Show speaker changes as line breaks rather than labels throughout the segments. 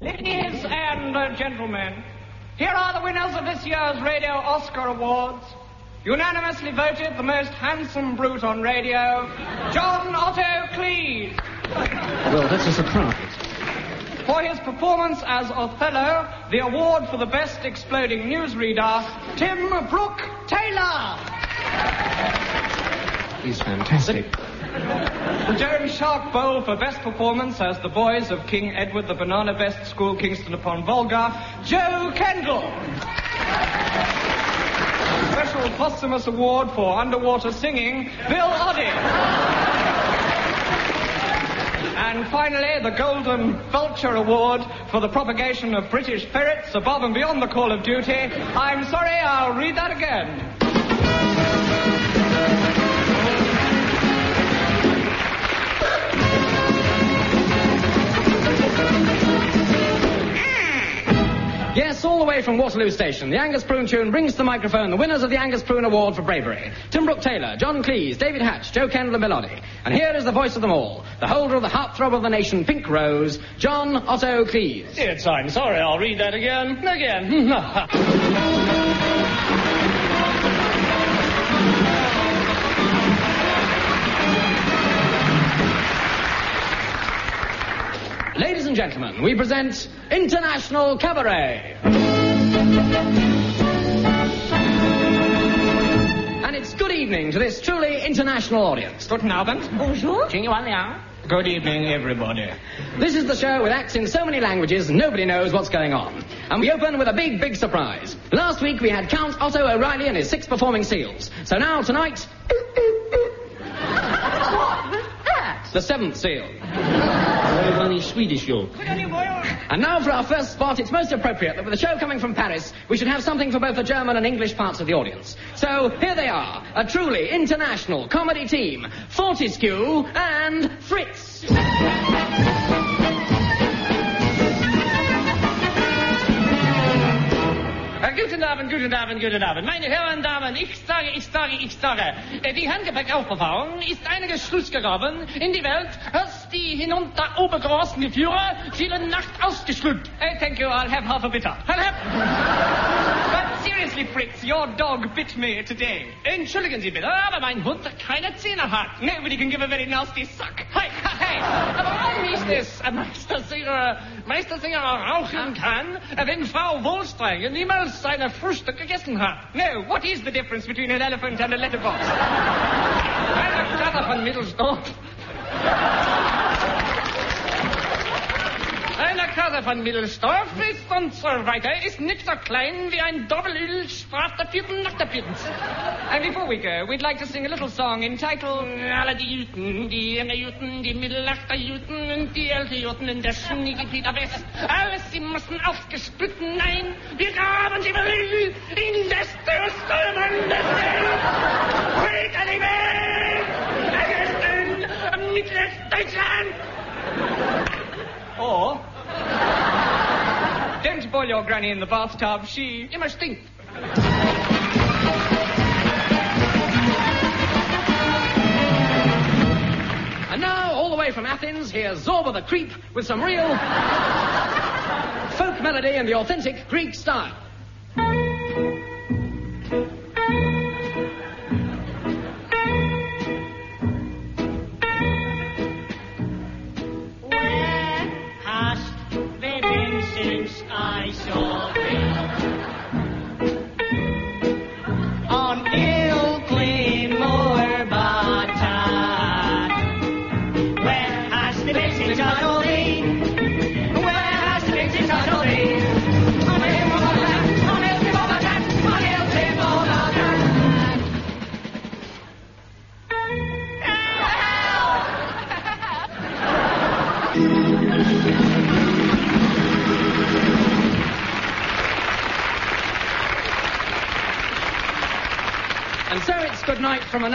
Ladies and gentlemen, here are the winners of this year's Radio Oscar Awards. Unanimously voted the most handsome brute on radio, John Otto Cleese.
Well, that's a surprise.
For his performance as Othello, the award for the best exploding newsreader, Tim Brooke Taylor.
He's fantastic.
The Jeremy Sharp Bowl for best performance as the boys of King Edward the Banana Best School, Kingston upon Volga, Jo Kendall. Special posthumous award for underwater singing, Bill Oddie. And finally, the Golden Vulture Award for the propagation of British ferrets above and beyond the call of duty. I'm sorry, I'll read that again.
Yes, all the way from Waterloo Station, the Angus Prune tune brings to the microphone the winners of the Angus Prune Award for Bravery. Tim Brooke Taylor, John Cleese, David Hatch, Jo Kendall and Melody. And here is the voice of them all, the holder of the heartthrob of the nation, Pink Rose, John Otto Cleese.
Yes, I'm sorry. I'll read that again. Again.
gentlemen, we present International Cabaret. And it's good evening to this truly international audience.
Guten Abend.
Bonjour.
Good evening, everybody.
This is the show with acts in so many languages, nobody knows what's going on. And we open with a big, big surprise. Last week we had Count Otto O'Reilly and his six performing seals. So now, tonight,
What was that?
the seventh seal.
Very funny Swedish joke.
And now for our first spot, it's most appropriate that with the show coming from Paris, we should have something for both the German and English parts of the audience. So here they are, a truly international comedy team, Fortescue and Fritz.
Guten Abend, guten Abend, guten Abend. Meine Herren, Damen, ich sage, ich sage, ich sage, äh, die Handgepäckaufbewahrung ist einiges Schluss gegraben in die Welt, als die hinunter obergroßen Geführer viele Nacht ausgeschlüpft.
Hey, thank you. I'll have half a bitter.
Halt, halt.
But seriously, Fritz, your dog bit me today.
Entschuldigen Sie bitte, aber mein Hund keine Zähne hat.
Nobody can give a very nasty suck.
Hey, hey, aber warum ist es, äh, Meistersinger, Meistersinger rauchen ah. kann, er äh, wenn Frau Wohlstrenge niemals seine Früchte gegessen hat?
No, what is the difference between an elephant and a letterbox?
Klasse von Mittelsdorf. Klasse von Mittelsdorf ist und so weiter, ist nicht so klein wie ein Doppelöl sprach der Vierten nach der Vierten.
And before we go, we'd like to sing a little song entitled
Alle die Juten, die junge Juten, die Mittellachter Juten und die ältere Juten in der Schniegepeter West. Alles, sie müssen aufgesplitten, nein, wir graben sie will in das Strömen des Welt. Heute die Welt, Westen, Mittleres Deutschland.
Or. Don't boil your granny in the bathtub. She
You must think.
And now, all the way from Athens, here's Zorba the Creep with some real folk melody in the authentic Greek style.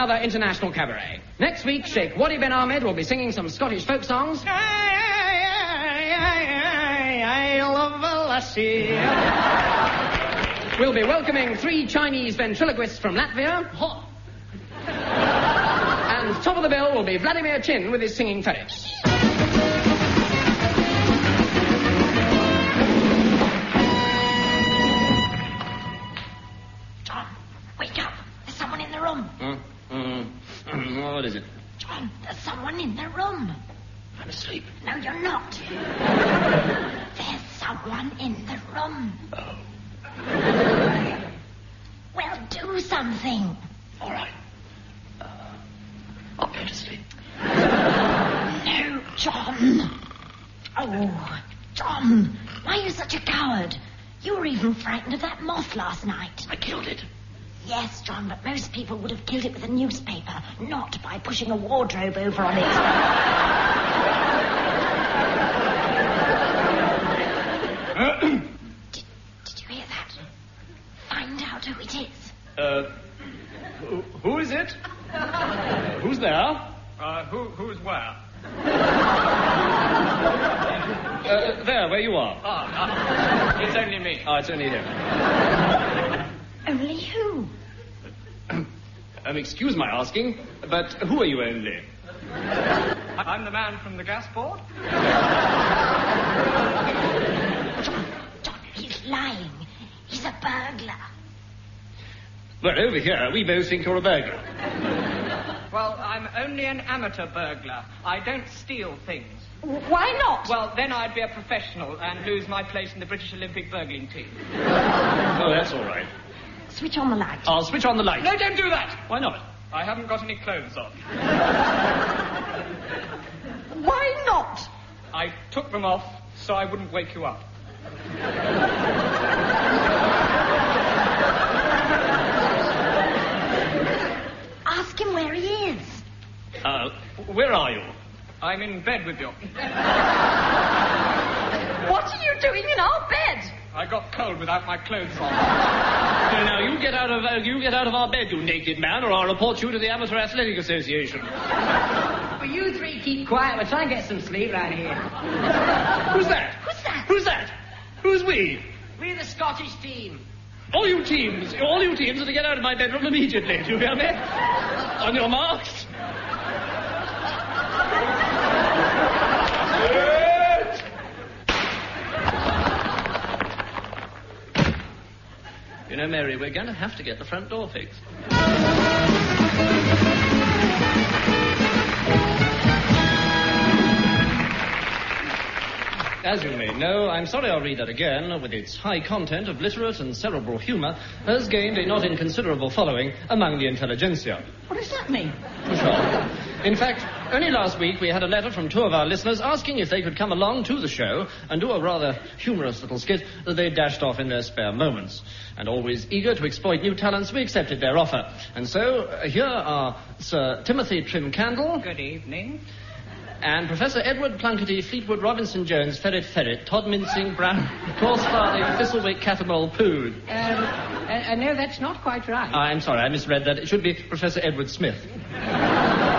Another international cabaret. Next week, Sheikh Wadi bin Ahmed will be singing some Scottish folk songs.
I love a lassie.
We'll be welcoming three Chinese ventriloquists from Latvia. And top of the bill will be Vladimir Chin with his singing ferrets.
Pushing a wardrobe over on it. did, did you hear that? Find out who it is.
Uh, who, who is it? Who's there?
Uh, who, who's where?
Uh, there, where you are.
Ah, uh, it's only me.
Oh, it's only him.
Only who?
Um, excuse my asking, but who are you only?
I'm the man from the gas board.
John, John, he's lying. He's a burglar.
Well, over here, we both think you're a burglar.
Well, I'm only an amateur burglar. I don't steal things.
Why not?
Well, then I'd be a professional and lose my place in the British Olympic burgling team.
Oh, that's all right.
Switch on the light.
I'll switch on the light.
No, don't do that!
Why not?
I haven't got any clothes on.
Why not?
I took them off so I wouldn't wake you up.
Ask him where he is.
Uh, where are you?
I'm in bed with you.
What are you doing in our bed?
I got cold without my clothes on.
So now you get out of uh, you get out of our bed, you naked man, or I'll report you to the Amateur Athletic Association.
Well, you three keep quiet. We're trying to get some sleep right here.
Who's that?
Who's that?
Who's that? Who's we?
We're the Scottish team.
All you teams, all you teams are to get out of my bedroom immediately. Do you hear me? On your marks. You know, Mary, we're going to have to get the front door fixed. As you may know, I'm sorry I'll read that again, with its high content of literate and cerebral humor, has gained a not inconsiderable following among the intelligentsia.
What does that mean?
Sure. In fact, only last week we had a letter from two of our listeners asking if they could come along to the show and do a rather humorous little skit that they dashed off in their spare moments. And always eager to exploit new talents, we accepted their offer. And so, uh, here are Sir Timothy Trim Candle
Good evening.
and Professor Edward Plunkety, Fleetwood Robinson Jones, Ferret Ferret, Todd Mincing, Brown, Course Farthing, Thistlewick, Catamol, Pood.
Um, uh, uh, no, that's not quite right.
I'm sorry, I misread that. It should be Professor Edward Smith.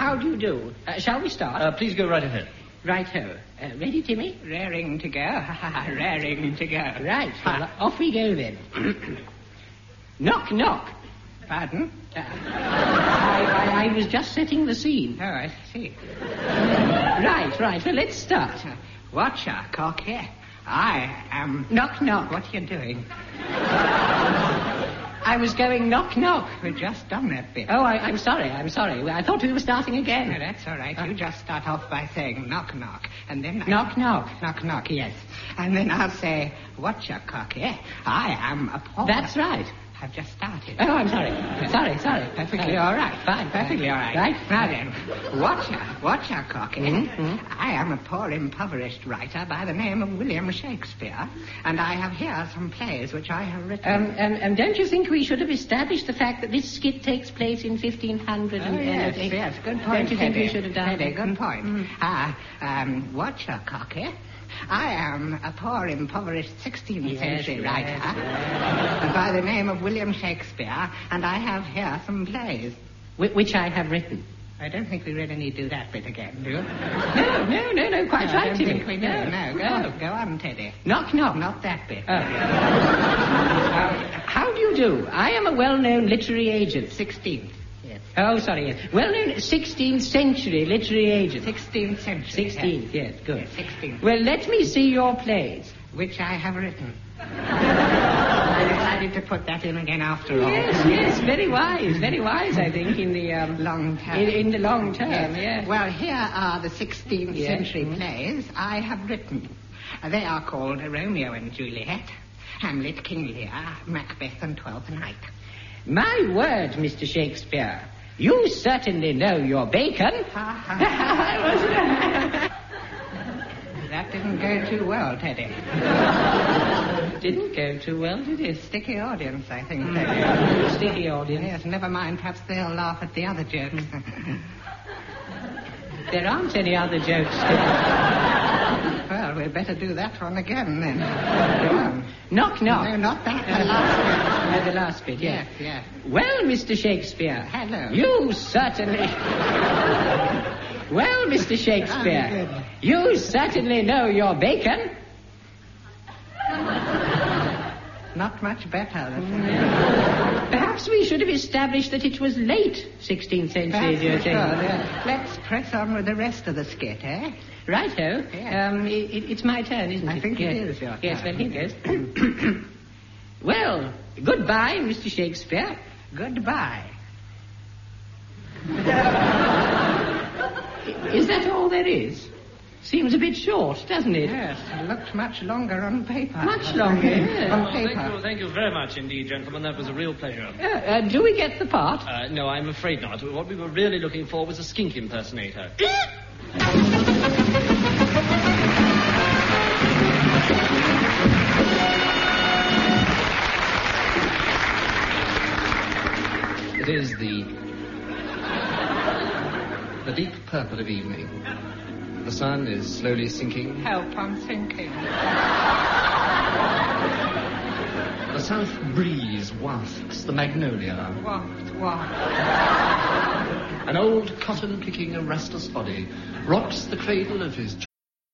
Uh, how, how do you do? Uh, shall we start?
Uh, please go right ahead.
right ho. Uh, ready, Timmy?
Raring to go. Raring to go.
Right. Well, off we go then. knock, knock.
Pardon?
Uh, I, I, I was just setting the scene.
Oh, I see.
Right, right. Well, let's start.
Watch her, cocky. I am.
Knock, knock.
What are you doing?
I was going knock, knock.
We've just done that bit.
Oh, I, I'm sorry. I'm sorry. I thought we were starting again.
No, that's all right. You just start off by saying knock, knock, and then I-
Knock, knock.
knock, knock. Yes, and then I'll say, "Watch your cocky." Eh? I am a Paul.
That's right.
I've just started.
Oh, I'm sorry. Sorry, sorry.
Perfectly
Sorry.
all right.
Fine,
Perfectly all right.
Right?
Now then, watch out, watch out, Cocky.
Mhm,
I am a poor, impoverished writer by the name of William Shakespeare, and I have here some plays which I have written.
Um, um, um, don't you think we should have established the fact that this skit takes place in 1500?
Oh,
and,
yes, yes, good point,
Don't you think we should have done
Teddy, good point. Ah, um, watch her, Cocky. I am a poor, impoverished 16th
Yes,
century
yes,
writer by the name of William Shakespeare, and I have here some plays.
Wh- Which I have written.
I don't think we really need to do that bit again, do you?
No, no, no, no, quite
No, I
right,
don't
Timmy.
think we do. No, go on, go on, Teddy.
Knock, knock.
Not that bit.
Oh. How do you do? I am a well-known literary agent.
16th. Yes.
Oh, sorry, yes. Well-known 16th century literary agent.
16th century.
16th, yes, good.
Yes, 16th.
Well, let me see your plays.
Which I have written. I decided to put that in again after all.
Yes, yes, very wise, very wise, I think, in the... Um,
Long term.
In, in the long term,
Yes.
yes.
Well, here are the 16th
Yes.
century
Mhm.
plays I have written. They are called Romeo and Juliet, Hamlet, King Lear, Macbeth, and Twelfth Night.
My word, Mr. Shakespeare. You certainly know your bacon.
Ha, ha, ha. that didn't go too well, Teddy.
Didn't go too well, did it?
Sticky audience, I think,
Mm.
Teddy.
Sticky audience.
Yes, never mind. Perhaps they'll laugh at the other jokes.
There aren't any other jokes.
well, we'd better do that one again then. On.
knock, knock.
No, not that. The last
Uh, the last bit,
bit.
yes.
Yes, yes.
Well, Mr. Shakespeare.
Hello.
You certainly. well, Mr. Shakespeare.
Good.
You certainly know your bacon.
Not much better.
Perhaps we should have established that it was late 16th century, do you think?
should, yeah. Let's press on with the rest of the skit, eh?
Righto.
Yeah.
Um, it, it's my turn, isn't
I
it?
I think it
yes.
is your
Yes,
turn.
well, here goes. well, goodbye, Mr. Shakespeare.
Goodbye.
Is that all there is? Seems a bit short, doesn't it?
Yes, it looked much longer on paper.
Much longer, yes.
on
Well, thank you, thank you very much indeed, gentlemen. That was a real pleasure.
Uh, uh, do we get the part?
Uh, no, I'm afraid not. What we were really looking for was a skink impersonator.
It is the the deep purple of evening. The sun is slowly sinking.
Help, I'm sinking.
The south breeze wafts the magnolia.
Waft, waft.
An old cotton picking a restless body rocks the cradle of his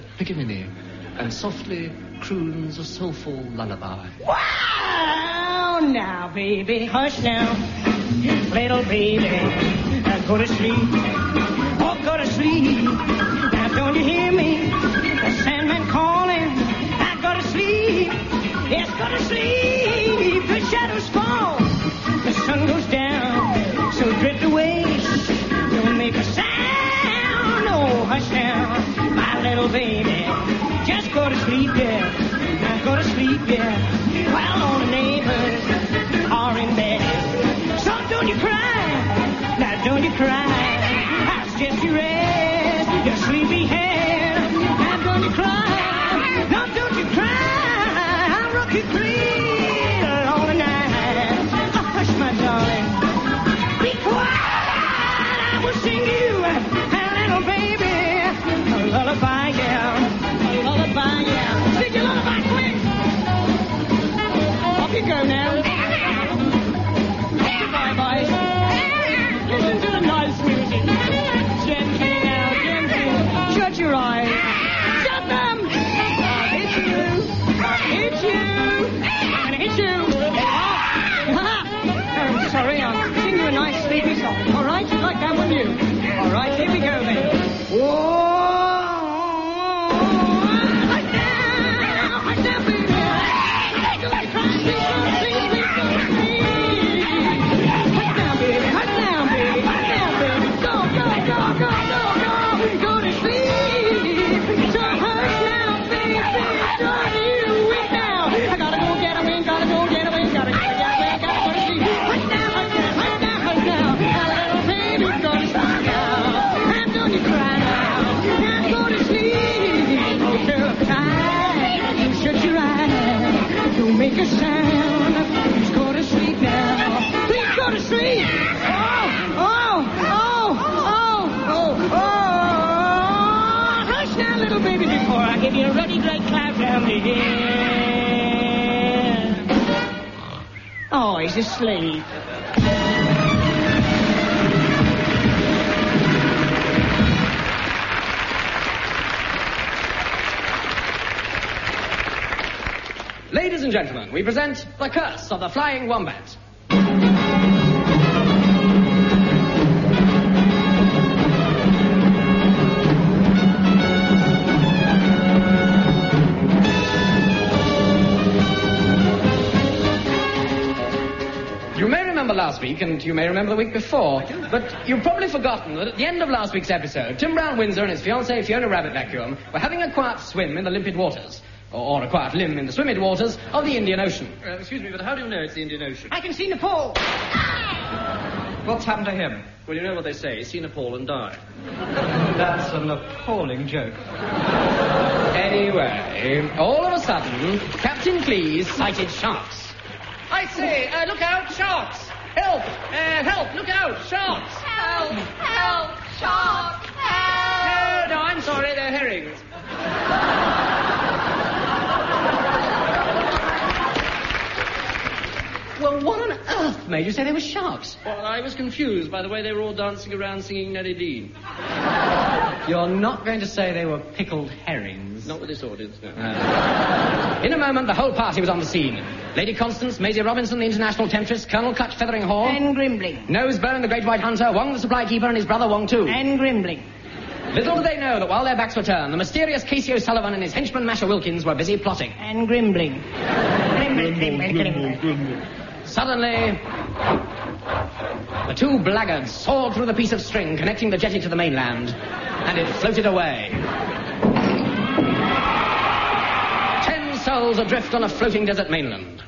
At Piccaninny and softly croons a soulful lullaby.
Wow, now, baby, hush now. Little baby, now go to sleep. Oh, go to sleep. Now, don't you hear me? The Sandman calling. Now, go to sleep. Yes, go to sleep. A sound. Please go to sleep now. Please go to sleep. Oh, oh, oh, oh, oh, oh. Hush now, little baby, before I give you a ruddy great clap down the hill. Oh, he's asleep.
Ladies and gentlemen, we present The Curse of the Flying Wombat. You may remember last week, and you may remember the week before, but you've probably forgotten that at the end of last week's episode, Tim Brown Windsor and his fiancée Fiona Rabbit Vacuum were having a quiet swim in the limpid waters, or, or a quiet limb in the swimmid waters of the Indian Ocean.
Uh, excuse me, but how do you know it's the Indian Ocean?
I can see Nepal.
What's happened to him?
Well, you know what they say, see Nepal and die.
That's an appalling joke.
Anyway, all of a sudden, Captain Cleese sighted sharks.
I say, uh, look out, sharks! Help! Uh, help! Look out, sharks!
Help! Help! Shark! Help!
No, no, I'm sorry, they're herrings.
Well, what on earth made you say they were sharks?
Well, I was confused by the way they were all dancing around singing Nellie Dean.
You're not going to say they were pickled herrings.
Not with this audience, no.
Uh, in a moment, the whole party was on the scene. Lady Constance, Maisie Robinson, the international temptress, Colonel Clutch Featheringhaw,
And Grimbling.
Nosebone, the great white hunter, Wong the supply keeper, and his brother Wong too.
And Grimbling.
Little did they know that while their backs were turned, the mysterious Casey O'Sullivan and his henchman Masher Wilkins were busy plotting.
And Grimbling. Grimbling, Grimbling, Grimbling.
Suddenly, the two blackguards sawed through the piece of string connecting the jetty to the mainland, and it floated away. Ten souls adrift on a floating desert mainland.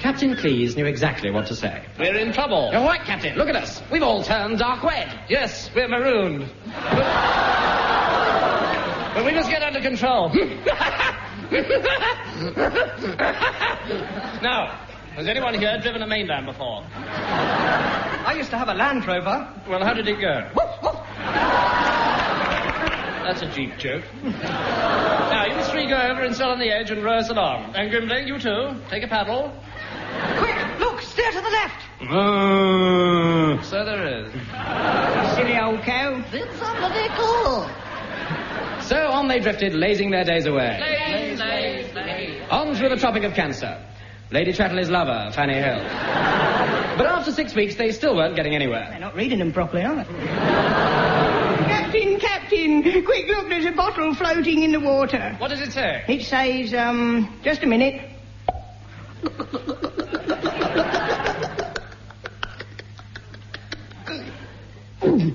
Captain Cleese knew exactly what to say.
We're in trouble.
You're right, Captain. Look at us. We've all turned dark red.
Yes, we're marooned. But we must get under control. now, has anyone here driven a mainland before?
I used to have a Land Rover.
Well, how did it go? That's a Jeep joke. now, you three go over and sit on the edge and row us along. And Grimling, you too. Take a paddle.
Quick, look, steer to the left.
Uh, so there is.
Silly old cow.
Did somebody call?
So on they drifted, lazing their days away.
Laze, laze, laze.
On through the Tropic of Cancer. Lady Chatterley's lover, Fanny Hill. But after six weeks, they still weren't getting anywhere.
They're not reading them properly, are they? Captain, Captain, quick look, there's a bottle floating in the water.
What does it say?
It says, um, just a minute.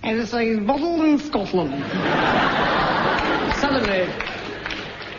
As it says, bottled in Scotland.
Suddenly,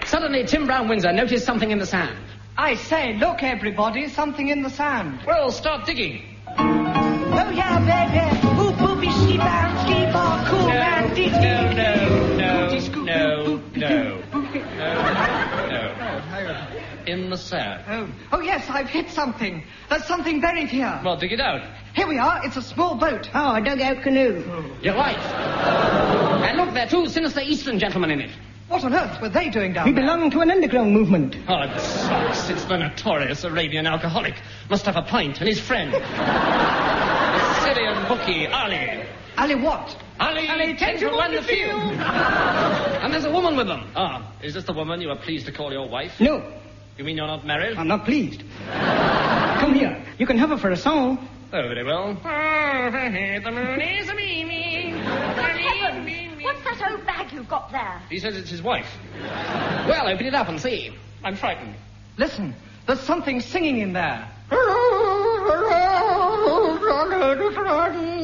suddenly, Tim Brown Windsor noticed something in the sand.
I say, look, everybody, something in the sand.
Well, start digging.
Oh, yeah, baby. Boop, boopy, ski bound, ski ball, cool man, dee,
No, no, no,
Booty scoop,
no,
boop,
no,
boop, boop.
no, no. In the sand.
Oh, oh, yes, I've hit something. There's something buried here.
Well, dig it out.
Here we are. It's a small boat.
Oh, a dugout canoe.
You're right. And look, there are two sinister Eastern gentlemen in it.
What on earth were they doing down
We
there?
belong to an underground movement.
Oh, it sucks. It's the notorious Arabian alcoholic. Must have a pint and his friend. the Syrian bookie, Ali.
Ali what?
Ali,
Ali, take him on the field.
And there's a woman with them.
Ah, is this the woman you are pleased to call your wife?
No,
You mean you're not married?
I'm not pleased. Come here. You can have her for a song.
Oh, very well.
The moon is a beaming.
What's old bag you've got there?
He says it's his wife.
Well, open it up and see.
I'm frightened.
Listen, there's something singing in there.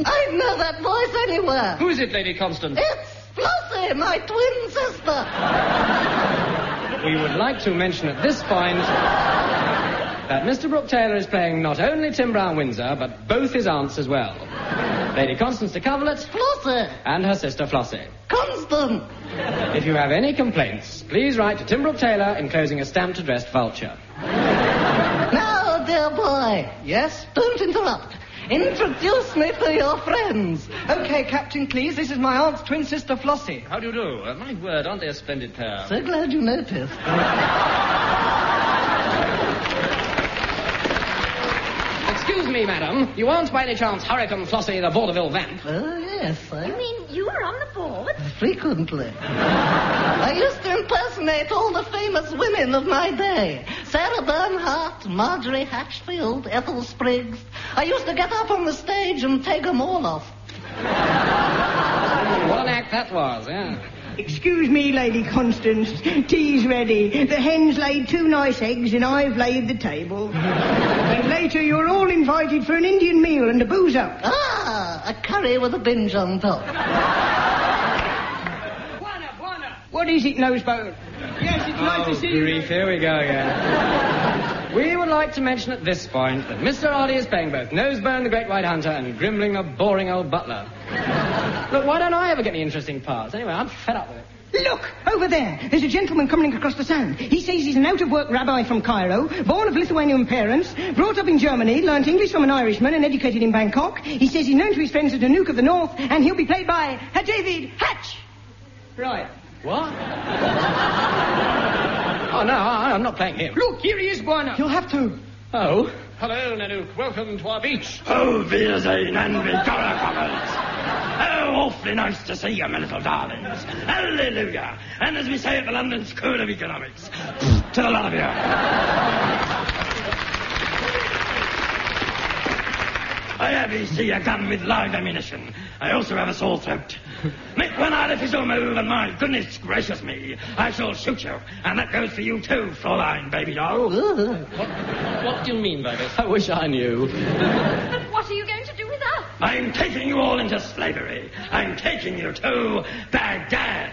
I know that voice anywhere.
Who is it, Lady Constance?
It's Flossie, my twin sister.
We would like to mention at this point that Mr. Brooke Taylor is playing not only Tim Brown Windsor, but both his aunts as well. Lady Constance de Coverlet,
Flossie.
and her sister Flossie.
Constance.
If you have any complaints, please write to Tim Brooke Taylor enclosing a stamped addressed vulture.
Now, dear boy. Yes? Don't interrupt. Introduce me to your friends.
Okay, Captain Cleese, this is my aunt's twin sister Flossie.
How do you do? Uh, my word, aren't they a splendid pair?
So glad you noticed.
Excuse me, madam. You aren't by any chance Hurricane Flossie, the vaudeville vamp?
Oh, yes. I...
You mean you were on the board?
Frequently. I used to impersonate all the famous women of my day. Sarah Bernhardt, Marjorie Hatchfield, Ethel Spriggs. I used to get up on the stage and take them all off.
What an act that was, yeah.
Excuse me, Lady Constance. Tea's ready. The hen's laid two nice eggs and I've laid the table. and later you're all invited for an Indian meal and a booze up.
Ah, a curry with a binge on top.
What is it, Nosebone? Yes, it's nice
Oh,
to see you.
grief, here we go again. we would like to mention at this point that Mr. Oddie is playing both Nosebone, the Great White Hunter, and Grimling, the boring old butler. Look, why don't I ever get any interesting parts? Anyway, I'm fed up with it.
Look, over there. There's a gentleman coming across the sand. He says he's an out-of-work rabbi from Cairo, born of Lithuanian parents, brought up in Germany, learnt English from an Irishman, and educated in Bangkok. He says he's known to his friends as the Nuke of the North, and he'll be played by Herr David Hatch. Right.
What? oh, no, I, I'm not playing him.
Look, here he is, Buana.
You'll have to.
Oh?
Hello, Nanook. Welcome to our beach.
Oh, Wiedersehen and Victoria Covers. Oh, awfully nice to see you, my little darlings. Hallelujah. And as we say at the London School of Economics, to the lot of you. I have you see a gun with live ammunition. I also have a sore throat. Make one artificial move, and my goodness gracious me, I shall shoot you. And that goes for you too, Fräulein, baby doll.
What do you mean by this?
I wish I knew.
I'm taking you all into slavery. I'm taking you to Baghdad.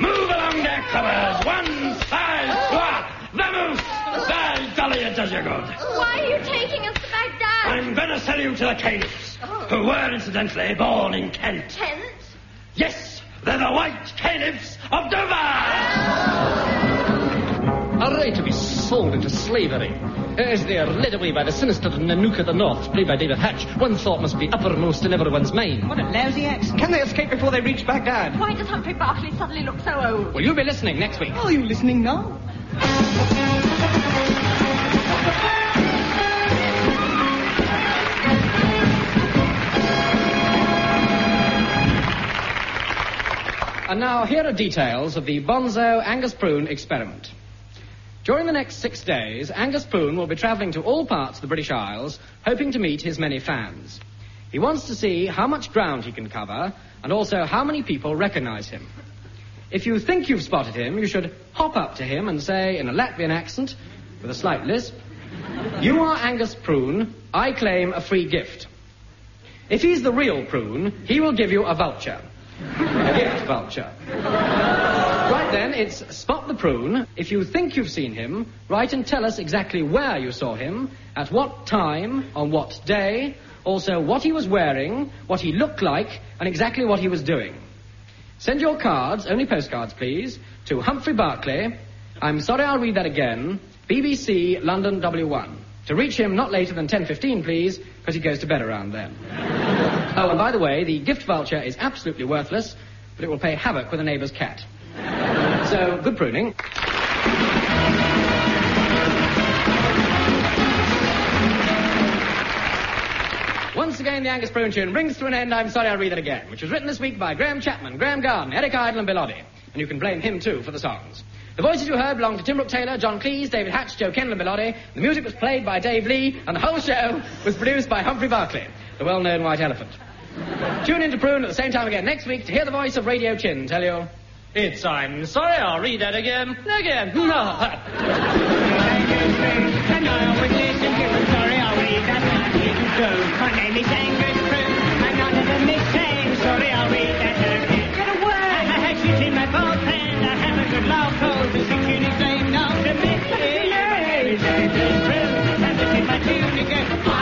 Move along there, covers. One side, trois. Vamos! By golly, it does you good.
Why are you taking us to Baghdad?
I'm gonna sell you to the caliphs, oh. who were incidentally born in Kent.
Kent?
Yes, they're the white caliphs of Dover!
Hooray to be sold into slavery. As they are led away by the sinister Nanook of the North, played by David Hatch, one thought must be uppermost in everyone's mind.
What a lousy accent.
Can they escape before they reach Baghdad?
Why does Humphrey Barclay suddenly look so old?
Will you be listening next week?
Are you listening now?
And now, here are details of the Bonzo Angus Prune experiment. During the next six days, Angus Prune will be travelling to all parts of the British Isles, hoping to meet his many fans. He wants to see how much ground he can cover, and also how many people recognise him. If you think you've spotted him, you should hop up to him and say, in a Latvian accent, with a slight lisp, You are Angus Prune, I claim a free gift. If he's the real Prune, he will give you a voucher. A gift vulture. Right then, it's Spot the Prune. If you think you've seen him, write and tell us exactly where you saw him, at what time, on what day, also what he was wearing, what he looked like, and exactly what he was doing. Send your cards, only postcards please, to Humphrey Barclay. I'm sorry I'll read that again. BBC London W1. To reach him not later than 10.15 please, because he goes to bed around then. oh, and by the way, the gift voucher is absolutely worthless, but it will play havoc with a neighbour's cat. So, good pruning. Once again, the Angus Prune tune brings to an end I'm Sorry I'll Read It Again, which was written this week by Graham Chapman, Graeme Garden, Eric Idle, and Bill Oddie. And you can blame him, too, for the songs. The voices you heard belonged to Tim Brooke Taylor, John Cleese, David Hatch, Jo Kendall, and Bill Oddie. The music was played by Dave Lee, and the whole show was produced by Humphrey Barclay, the well-known white elephant. Tune in to Prune at the same time again next week to hear the voice of Radio Chin tell you...
It's I'm sorry, I'll read that again. Again. No.
And I listen to it. Sorry, I'll read that two. My name is Angus Prune. I'm not the mix saying sorry, I'll read that again. Get away! I had shit in my both hands. I have a good law code. The six units named after me. Is Angus Prune. And this is my tune